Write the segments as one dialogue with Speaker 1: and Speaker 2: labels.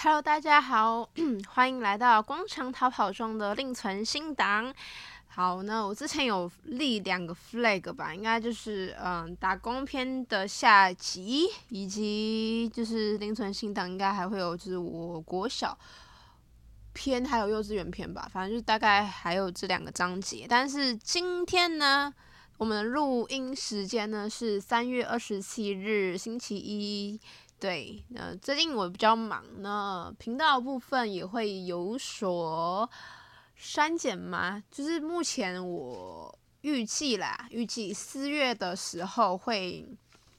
Speaker 1: Hello，大家好，欢迎来到广场逃跑中的另存新档。好，那我之前有立两个 flag 吧，应该就是嗯打工篇的下集，以及就是另存新档，应该还会有就是我国小篇还有幼稚园篇吧，反正就大概还有这两个章节。但是今天呢，我们的录音时间呢是三月二十七日星期一。对，那最近我比较忙，那频道部分也会有所删减嘛。就是目前我预计啦，预计四月的时候会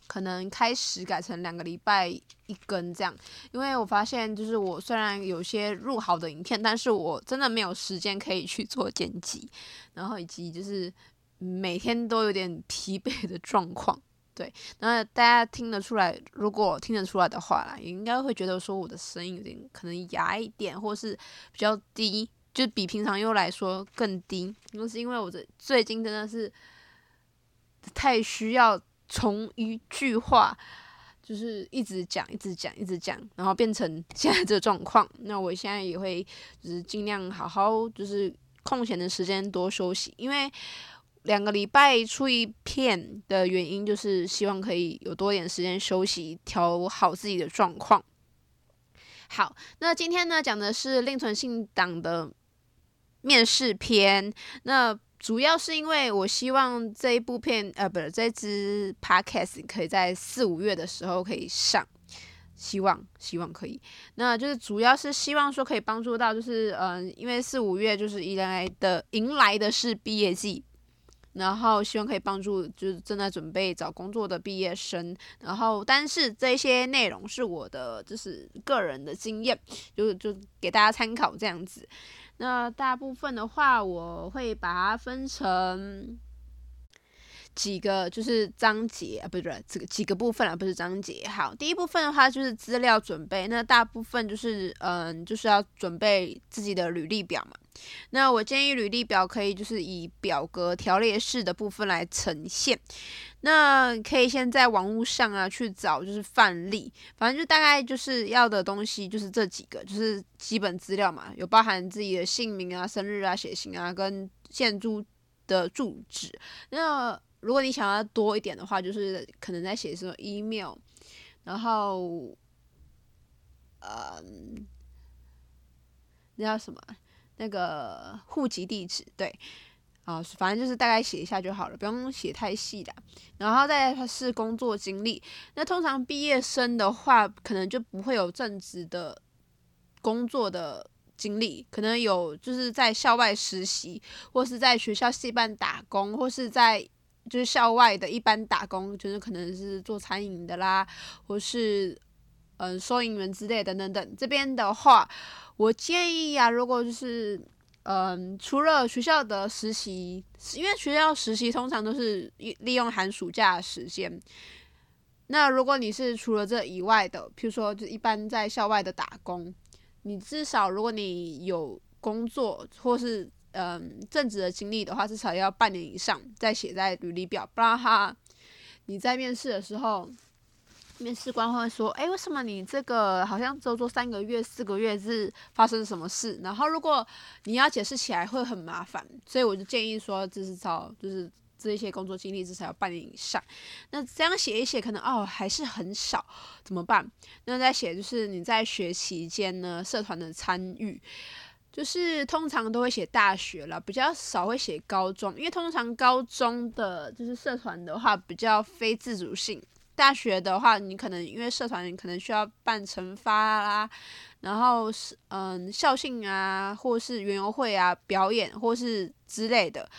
Speaker 1: 可能开始改成两个礼拜一更这样，因为我发现就是我虽然有些录好的影片，但是我真的没有时间可以去做剪辑，然后以及就是每天都有点疲惫的状况。对，那大家听得出来，如果听得出来的话啦，也应该会觉得说我的声音有点可能哑一点，或是比较低，就比平常又来说更低。那是因为我的最近真的是太需要从一句话就是一直讲、一直讲、一直讲，然后变成现在这个状况。那我现在也会就是尽量好好就是空闲的时间多休息，因为。两个礼拜出一片的原因，就是希望可以有多点时间休息，调好自己的状况。好，那今天呢，讲的是另存信档的面试篇。那主要是因为我希望这一部片，呃，不是这支 podcast 可以在四五月的时候可以上，希望希望可以。那就是主要是希望说可以帮助到，就是嗯、因为四五月就是迎来的迎来的是毕业季。然后希望可以帮助就是正在准备找工作的毕业生。然后，但是这些内容是我的就是个人的经验，就就给大家参考这样子。那大部分的话，我会把它分成几个就是章节啊，不是这个几个部分啊，不是章节。好，第一部分的话就是资料准备，那大部分就是嗯，就是要准备自己的履历表嘛。那我建议履历表可以就是以表格条列式的部分来呈现，那可以先在网络上啊去找就是范例，反正就大概就是要的东西就是这几个，就是基本资料嘛，有包含自己的姓名啊、生日啊、血型啊跟现住的住址。那如果你想要多一点的话，就是可能在写什么 email，然后，呃，那叫什么？那个户籍地址，对，啊，反正就是大概写一下就好了，不用写太细的。然后再是工作经历，那通常毕业生的话，可能就不会有正职的工作的经历，可能有就是在校外实习，或是在学校系办打工，或是在就是校外的一般打工，就是可能是做餐饮的啦，或是。嗯，收银员之类等等等。这边的话，我建议啊，如果就是嗯，除了学校的实习，因为学校实习通常都是利用寒暑假的时间。那如果你是除了这以外的，譬如说就一般在校外的打工，你至少如果你有工作或是嗯正职的经历的话，至少要半年以上再写在履历表，不然哈，你在面试的时候。面试官会说：“哎，为什么你这个好像只有做三个月、四个月是发生什么事？然后如果你要解释起来会很麻烦，所以我就建议说，就是找就是这一些工作经历至少要半年以上。那这样写一写，可能哦还是很少，怎么办？那再写就是你在学期间呢，社团的参与，就是通常都会写大学了，比较少会写高中，因为通常高中的就是社团的话比较非自主性。”大学的话，你可能因为社团，可能需要办成发啦，然后是嗯校庆啊，或是园游会啊表演，或是之类的，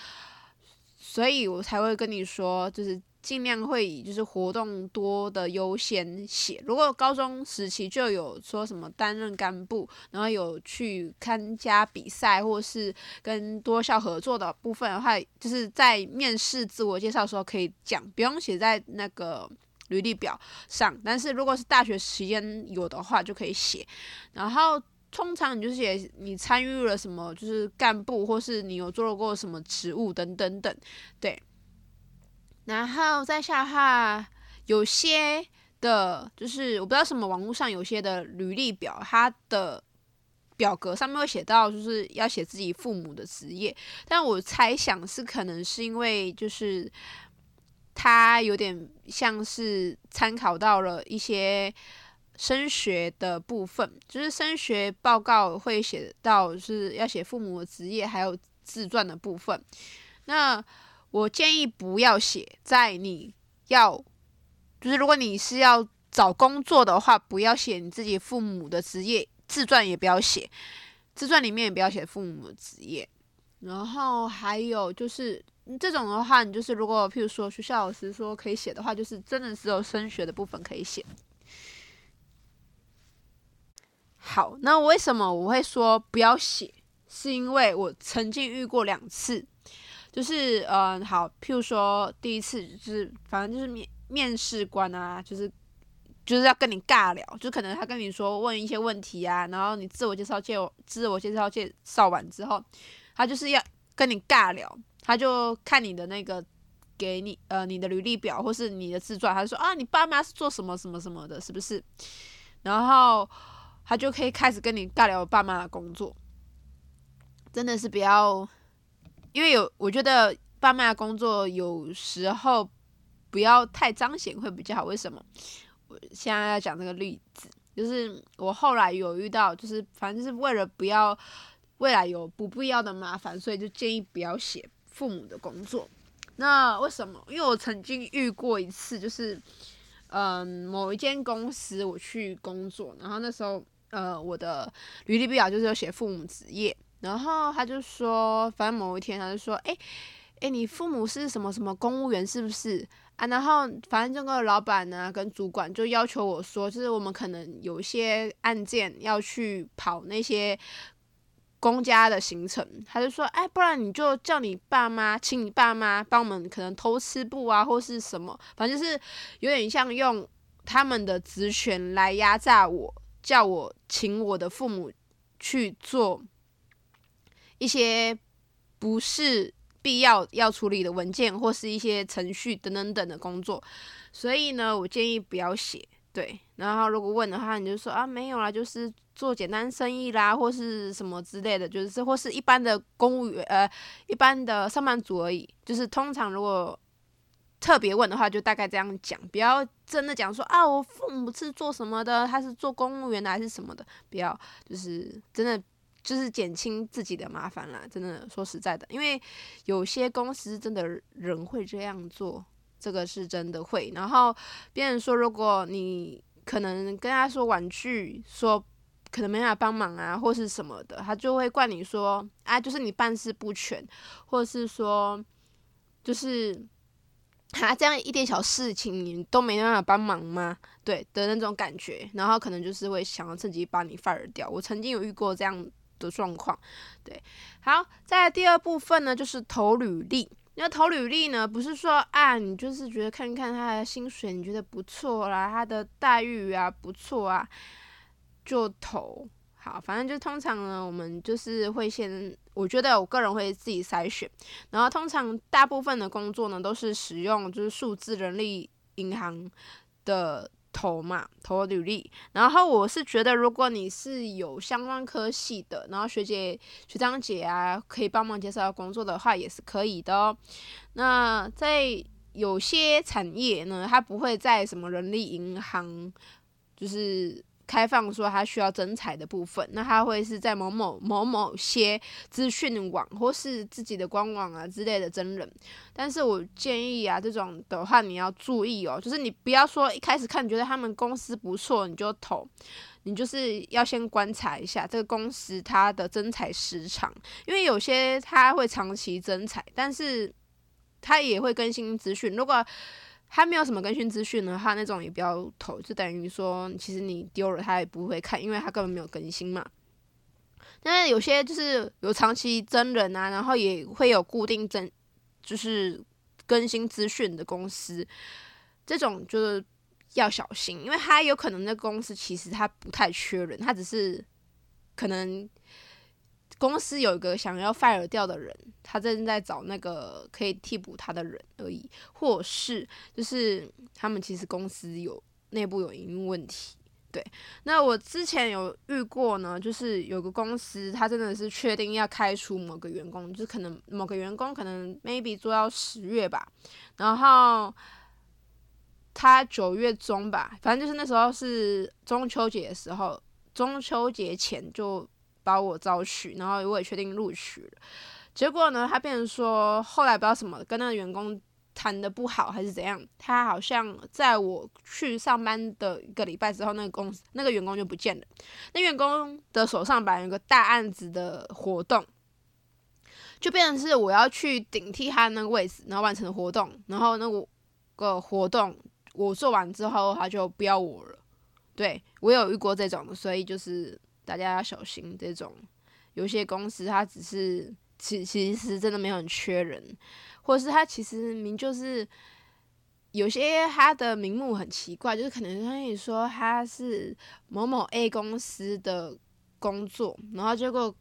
Speaker 1: 所以我才会跟你说，就是尽量会以就是活动多的优先写。如果高中时期就有说什么担任干部，然后有去参加比赛，或是跟多校合作的部分的话，就是在面试自我介绍的时候可以讲，不用写在那个。履历表上，但是如果是大学期间有的话，就可以写。然后通常你就写你参与了什么，就是干部，或是你有做过什么职务等等等，对。然后再下哈，有些的，就是我不知道什么网络上有些的履历表，它的表格上面会写到，就是要写自己父母的职业，但我猜想是可能是因为就是他有点像是参考到了一些升学的部分，就是升学报告会写到是要写父母的职业，还有自传的部分。那我建议不要写在你要。就是如果你是要找工作的话，不要写你自己父母的职业，自传也不要写，自传里面也不要写父母的职业。然后还有就是这种的话，你就是如果譬如说学校老师说可以写的话，就是真的只有升学的部分可以写。好，那为什么我会说不要写？是因为我曾经遇过两次，就是嗯、好，譬如说第一次就是反正就是面。面试官啊，就是就是要跟你尬聊，就可能他跟你说问一些问题啊，然后你自我介绍介自我介绍介绍完之后，他就是要跟你尬聊，他就看你的那个给你呃你的履历表或是你的自传，他说啊你爸妈是做什么什么什么的，是不是？然后他就可以开始跟你尬聊爸妈的工作，真的是比较，因为有我觉得爸妈的工作有时候。不要太彰显会比较好。为什么？我现在要讲这个例子，就是我后来有遇到，就是反正就是为了不要未来有不必要的麻烦，所以就建议不要写父母的工作。那为什么？因为我曾经遇过一次，就是嗯某一间公司我去工作，然后那时候呃我的履历表就是有写父母职业，然后他就说，反正某一天他就说，哎哎你父母是什么什么公务员是不是？啊，然后反正这个老板呢，跟主管就要求我说，就是我们可能有一些案件要去跑那些公家的行程，他就说，哎，不然你就叫你爸妈，请你爸妈帮我们可能偷吃布啊，或是什么，反正就是有点像用他们的职权来压榨我，叫我请我的父母去做一些不是。必要要处理的文件或是一些程序等等等的工作，所以呢，我建议不要写。对，然后如果问的话，你就说啊，没有啦，就是做简单生意啦，或是什么之类的，就是或是一般的公务员，呃，一般的上班族而已。就是通常如果特别问的话，就大概这样讲，不要真的讲说啊，我父母是做什么的，他是做公务员的还是什么的，不要，就是真的。就是减轻自己的麻烦啦，真的说实在的，因为有些公司真的人会这样做，这个是真的会。然后别人说，如果你可能跟他说婉拒，说可能没办法帮忙啊，或是什么的，他就会怪你说啊，就是你办事不全，或者是说就是他这样一点小事情你都没办法帮忙吗？对的那种感觉，然后可能就是会想要趁机把你 fire 掉。我曾经有遇过这样的状况，对，好，再来第二部分呢，就是投履历。那投履历呢，不是说啊，你就是觉得看看他的薪水，你觉得不错啦，他的待遇啊不错啊，就投。好，反正就通常呢，我们就是会先，我觉得我个人会自己筛选，然后通常大部分的工作呢，都是使用就是数字人力银行的。投嘛，投履历。然后我是觉得，如果你是有相关科系的，然后学姐、学长姐啊，可以帮忙介绍工作的话，也是可以的哦。那在有些产业呢，它不会在什么人力银行，就是。开放说他需要征才的部分，那他会是在某某某某些资讯网或是自己的官网啊之类的征人。但是我建议啊，这种的话你要注意哦，就是你不要说一开始看觉得他们公司不错你就投，你就是要先观察一下这个公司它的征才时长，因为有些他会长期征才，但是他也会更新资讯。如果他没有什么更新资讯的话，那种也不要投，就等于说，其实你丢了他也不会看，因为他根本没有更新嘛。但是有些就是有长期真人啊，然后也会有固定真，就是更新资讯的公司，这种就是要小心，因为他有可能那公司其实他不太缺人，他只是可能。公司有一个想要 fire 掉的人，他正在找那个可以替补他的人而已，或是就是他们其实公司有内部有营运问题。对，那我之前有遇过呢，就是有个公司，他真的是确定要开除某个员工，就是可能某个员工可能 maybe 做到十月吧，然后他九月中吧，反正就是那时候是中秋节的时候，中秋节前就把我招去，然后我也确定录取了，结果呢，他变成说后来不知道什么跟那个员工。谈的不好还是怎样？他好像在我去上班的一个礼拜之后，那个公司那个员工就不见了。那员工的手上本来有个大案子的活动，就变成是我要去顶替他那个位置，然后完成活动。然后那个活动我做完之后，他就不要我了。对，我有遇过这种，所以就是大家要小心这种。有些公司它只是其其实真的没有很缺人。或是它其实明就是有些它的名目很奇怪，就是可能跟你说它是某某 A 公司的工作，然后结果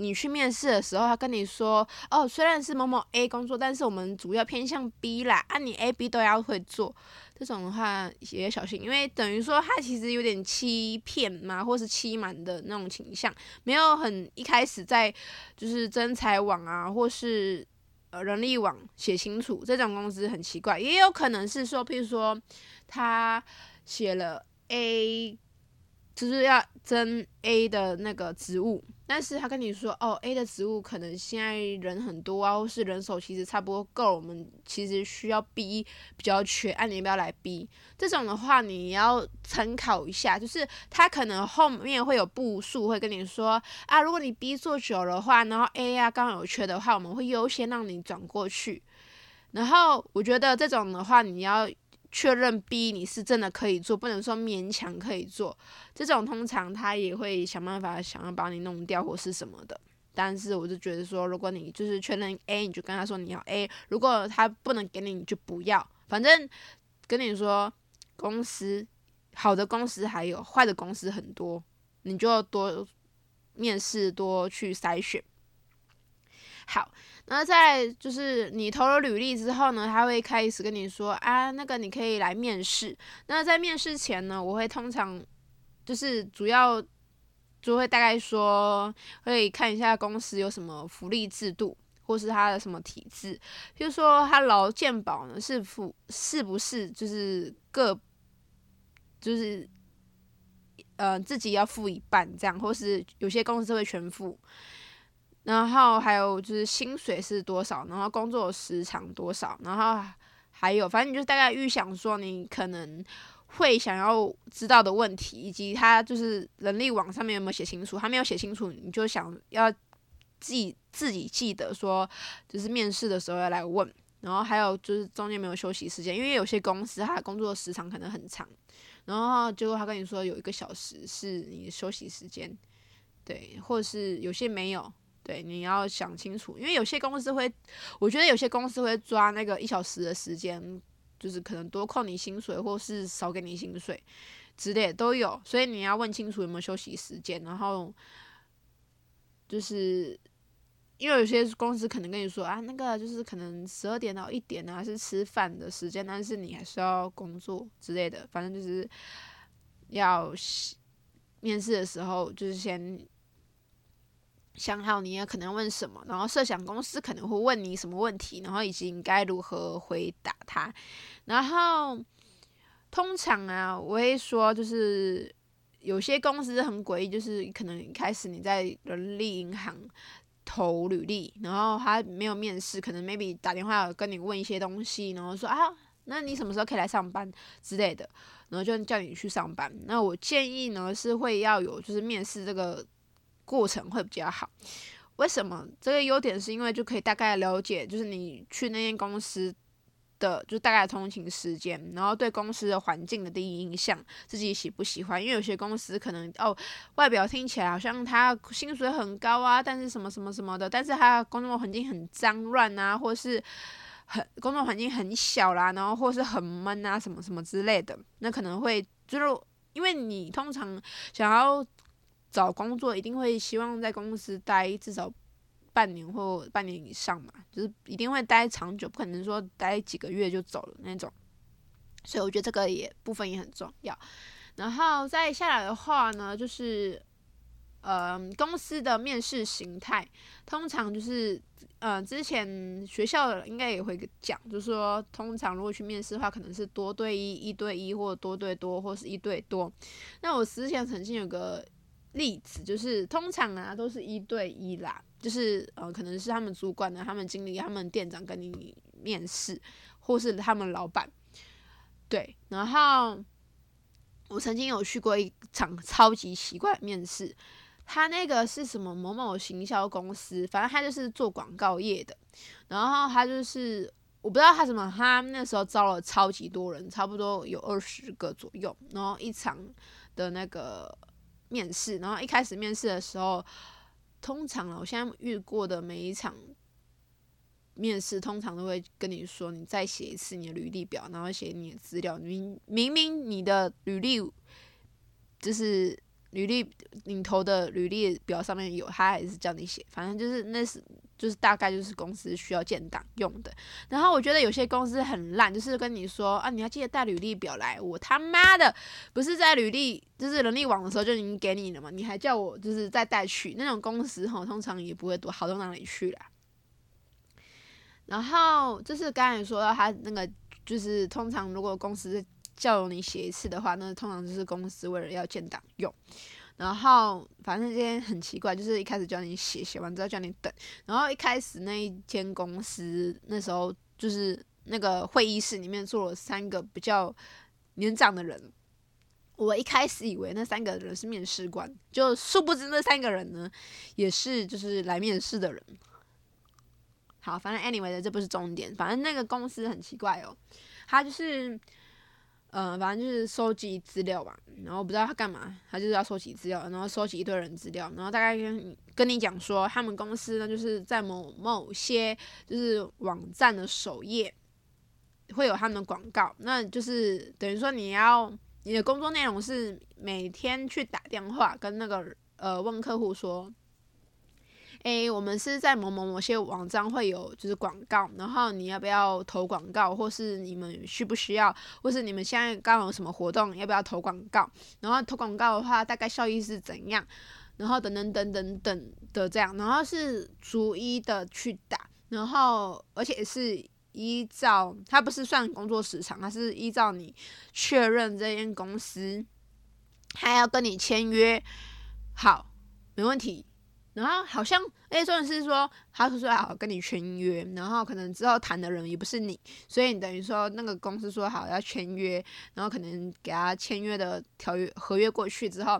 Speaker 1: 你去面试的时候，他跟你说哦，虽然是某某 A 工作，但是我们主要偏向 B 啦，啊，你 A、B 都要会做，这种的话也要小心，因为等于说他其实有点欺骗嘛，或是欺瞒的那种倾向，没有很一开始在就是征才网啊，或是。呃，人力网写清楚，这种公司很奇怪，也有可能是说，譬如说他写了 A，就是要争 A 的那个职务，但是他跟你说，哦，A 的职务可能现在人很多啊，或是人手其实差不多够，我们其实需要 B 比较缺，啊，你要不要来 B？这种的话你要参考一下，就是他可能后面会有步数会跟你说，啊，如果你 B 做久的话，然后 A 啊刚好有缺的话，我们会优先让你转过去。然后我觉得这种的话，你要。确认 B 你是真的可以做，不能说勉强可以做。这种通常他也会想办法想要把你弄掉或是什么的。但是我就觉得说，如果你就是确认 A，你就跟他说你要 A。如果他不能给你，你就不要。反正跟你说，公司好的公司还有坏的公司很多，你就要多面试，多去筛选。好，那在就是你投了履历之后呢，他会开始跟你说啊，那个你可以来面试。那在面试前呢，我会通常就是主要就会大概说，会看一下公司有什么福利制度，或是他的什么体制，比如说他劳健保呢是付是不是就是各就是呃自己要付一半这样，或是有些公司会全付。然后还有就是薪水是多少，然后工作时长多少，然后还有反正你就大概预想说你可能会想要知道的问题，以及他就是人力网上面有没有写清楚，他没有写清楚，你就想要记自己记得说，就是面试的时候要来问。然后还有就是中间没有休息时间，因为有些公司他工作时长可能很长，然后结果他跟你说有一个小时是你的休息时间，对，或者是有些没有。对，你要想清楚，因为有些公司会，我觉得有些公司会抓那个一小时的时间，就是可能多扣你薪水，或是少给你薪水之类的都有，所以你要问清楚有没有休息时间。然后就是因为有些公司可能跟你说啊，那个就是可能十二点到一点啊是吃饭的时间，但是你还是要工作之类的，反正就是要面试的时候就是先。想好你也可能问什么，然后设想公司可能会问你什么问题，然后以及你该如何回答他。然后通常啊，我会说就是有些公司很诡异，就是可能一开始你在人力银行投履历，然后他没有面试，可能 maybe 打电话跟你问一些东西，然后说啊，那你什么时候可以来上班之类的，然后就叫你去上班。那我建议呢是会要有就是面试这个。过程会比较好，为什么？这个优点是因为就可以大概了解，就是你去那间公司的就大概通勤时间，然后对公司的环境的第一印象，自己喜不喜欢？因为有些公司可能哦，外表听起来好像他薪水很高啊，但是什么什么什么的，但是他工作环境很脏乱啊，或是很工作环境很小啦，然后或是很闷啊，什么什么之类的，那可能会就是因为你通常想要。找工作一定会希望在公司待至少半年或半年以上嘛，就是一定会待长久，不可能说待几个月就走了那种。所以我觉得这个也部分也很重要。然后再下来的话呢，就是。呃，公司的面试形态通常就是，呃，之前学校应该也会讲，就是说，通常如果去面试的话，可能是多对一、一对一，或多对多，或是一对多。那我之前曾经有个例子，就是通常啊都是一对一啦，就是呃，可能是他们主管的、他们经理、他们店长跟你面试，或是他们老板。对，然后我曾经有去过一场超级奇怪的面试。他那个是什么某某行销公司，反正他就是做广告业的。然后他就是我不知道他什么，他那时候招了超级多人，差不多有二十个左右。然后一场的那个面试，然后一开始面试的时候，通常我现在遇过的每一场面试，通常都会跟你说，你再写一次你的履历表，然后写你的资料。明明明你的履历就是。履历领头的履历表上面有，他还是叫你写，反正就是那是就是大概就是公司需要建档用的。然后我觉得有些公司很烂，就是跟你说啊，你要记得带履历表来。我他妈的不是在履历就是人力网的时候就已经给你了吗？你还叫我就是再带去那种公司吼，通常也不会多好到哪里去啦。然后就是刚才说到他那个，就是通常如果公司。叫你写一次的话，那通常就是公司为了要建档用。然后反正这些很奇怪，就是一开始叫你写，写完之后叫你等。然后一开始那一间公司那时候就是那个会议室里面坐了三个比较年长的人。我一开始以为那三个人是面试官，就殊不知那三个人呢也是就是来面试的人。好，反正 anyway 的这不是重点，反正那个公司很奇怪哦，他就是。嗯、呃，反正就是收集资料吧，然后不知道他干嘛，他就是要收集资料，然后收集一堆人资料，然后大概跟跟你讲说，他们公司呢就是在某某些就是网站的首页会有他们的广告，那就是等于说你要你的工作内容是每天去打电话跟那个呃问客户说。诶，我们是在某某某些网站会有就是广告，然后你要不要投广告，或是你们需不需要，或是你们现在刚有什么活动，要不要投广告？然后投广告的话，大概效益是怎样？然后等等等等等的这样，然后是逐一的去打，然后而且是依照它不是算工作时长，它是依照你确认这间公司还要跟你签约，好，没问题。然后好像，诶，重点是说，他是说好跟你签约，然后可能之后谈的人也不是你，所以你等于说那个公司说好要签约，然后可能给他签约的条约合约过去之后，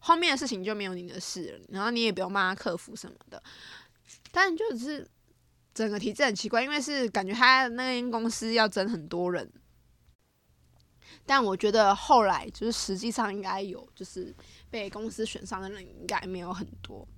Speaker 1: 后面的事情就没有你的事了，然后你也不用骂客服什么的。但就是整个体制很奇怪，因为是感觉他那间公司要征很多人，但我觉得后来就是实际上应该有，就是被公司选上的人应该没有很多。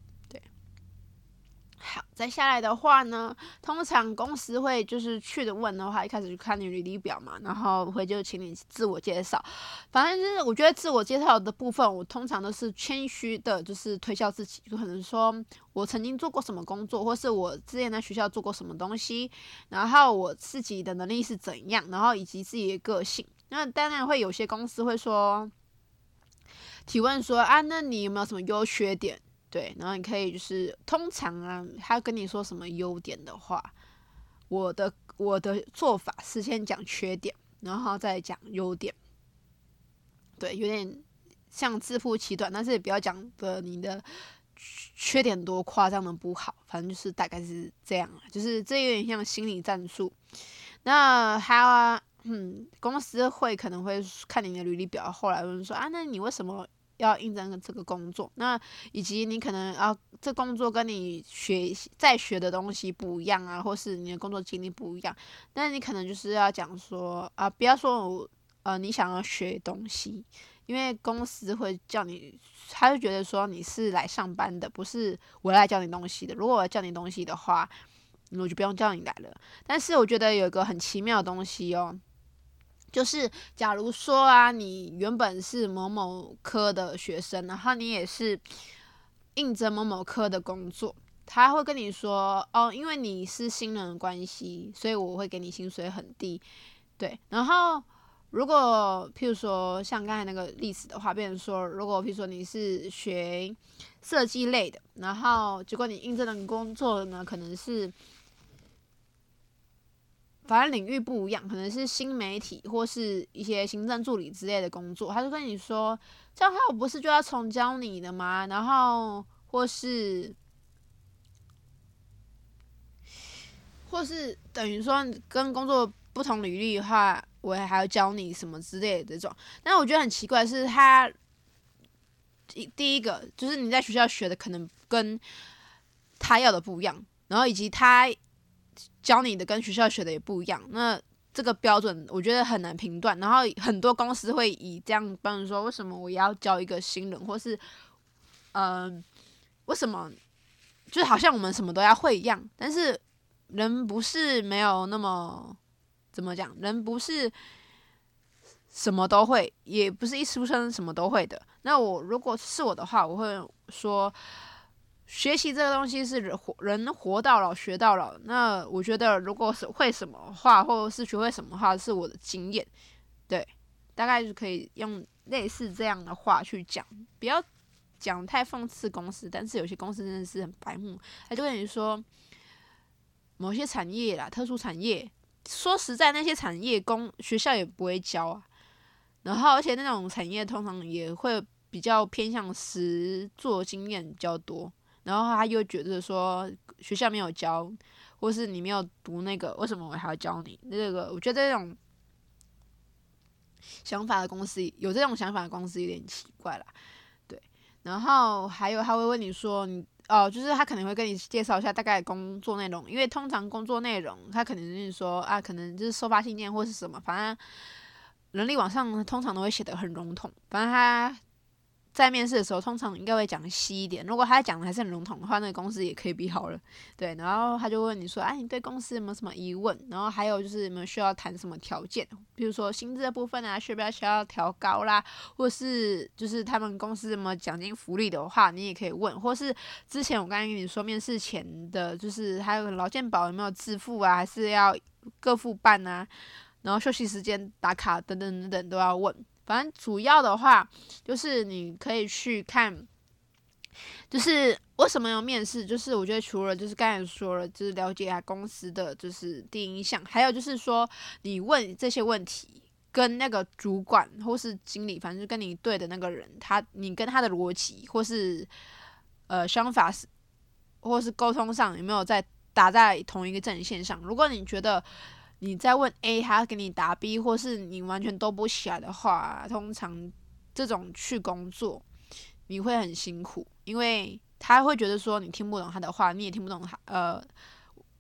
Speaker 1: 好，再下来的话呢，通常公司会就是去的问的话，一开始就看你履历表嘛，然后会就请你自我介绍。反正就是我觉得自我介绍的部分，我通常都是谦虚的，就是推销自己，就可能说我曾经做过什么工作，或是我之前在学校做过什么东西，然后我自己的能力是怎样，然后以及自己的个性。那当然会有些公司会说提问说啊，那你有没有什么优缺点？对，然后你可以就是通常啊，他跟你说什么优点的话，我的我的做法是先讲缺点，然后再讲优点。对，有点像自负其短，但是也不要讲的你的缺点多夸张的不好，反正就是大概是这样啊，就是这有点像心理战术。那还有啊，嗯，公司会可能会看你的履历表，后来问说啊，那你为什么？要应征这个工作，那以及你可能啊，这工作跟你学在学的东西不一样啊，或是你的工作经历不一样，那你可能就是要讲说啊，不要说我呃，你想要学东西，因为公司会叫你，他就觉得说你是来上班的，不是我来教你东西的。如果我教你东西的话，我就不用叫你来了。但是我觉得有一个很奇妙的东西哦。就是，假如说啊，你原本是某某科的学生，然后你也是应征某某科的工作，他会跟你说，哦，因为你是新人的关系，所以我会给你薪水很低，对。然后如果譬如说像刚才那个例子的话，变成说，如果譬如说你是学设计类的，然后结果你应征的工作呢，可能是。反正领域不一样，可能是新媒体或是一些行政助理之类的工作，他就跟你说，这样我不是就要重教你的吗？然后或是或是等于说跟工作不同领域的话，我还要教你什么之类的这种。但我觉得很奇怪的是，他第一个就是你在学校学的可能跟他要的不一样，然后以及他。教你的跟学校学的也不一样，那这个标准我觉得很难评断。然后很多公司会以这样，比如说为什么我要教一个新人，或是嗯、为什么就好像我们什么都要会一样？但是人不是没有那么怎么讲，人不是什么都会，也不是一出生什么都会的。那我如果是我的话，我会说。学习这个东西是人活人活到老学到老。那我觉得，如果是会什么话，或者是学会什么话，是我的经验。对，大概就可以用类似这样的话去讲，不要讲太讽刺公司。但是有些公司真的是很白目，他就跟你说某些产业啦，特殊产业，说实在，那些产业工学校也不会教啊。然后，而且那种产业通常也会比较偏向实做经验比较多。然后他又觉得说学校没有教，或是你没有读那个，为什么我还要教你？那个我觉得这种想法的公司，有这种想法的公司有点奇怪啦。对。然后还有他会问你说你哦，就是他可能会跟你介绍一下大概工作内容，因为通常工作内容他可能就是说啊，可能就是收发信件或是什么，反正人力网上通常都会写得很笼统，反正他。在面试的时候，通常应该会讲细一点。如果他讲的还是很笼统的话，那公司也可以比好了。对，然后他就问你说：“哎，你对公司有没有什么疑问？然后还有就是有没有需要谈什么条件？比如说薪资的部分啊，需不需要调高啦？或是就是他们公司什么奖金福利的话，你也可以问。或是之前我刚才跟你说面试前的，就是还有劳健保有没有自付啊，还是要各付办啊？然后休息时间打卡等等等等都要问。”反正主要的话，就是你可以去看，就是为什么要面试？就是我觉得除了就是刚才说了，就是了解一下公司的就是第一印象，还有就是说你问这些问题，跟那个主管或是经理，反正就跟你对的那个人，他你跟他的逻辑或是呃想法是，或是沟通上有没有在打在同一个阵线上？如果你觉得。你在问 A，他给你答 B，或是你完全都不起来的话，通常这种去工作你会很辛苦，因为他会觉得说你听不懂他的话，你也听不懂他，呃，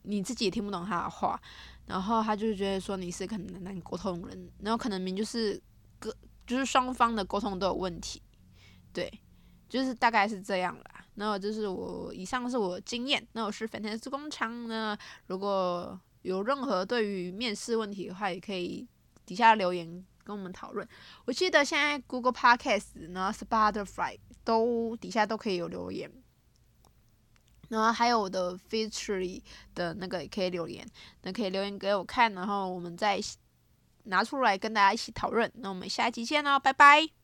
Speaker 1: 你自己也听不懂他的话，然后他就觉得说你是个很难沟通人，然后可能明就是个就是双方的沟通都有问题，对，就是大概是这样啦。然后这是我以上是我的经验，那我是粉丝工厂呢，如果。有任何对于面试问题的话，也可以底下留言跟我们讨论。我记得现在 Google Podcast 然后 Spotify 都底下都可以有留言，然后还有我的 Featurely 的那个也可以留言，那可以留言给我看，然后我们再拿出来跟大家一起讨论。那我们下期见喽，拜拜。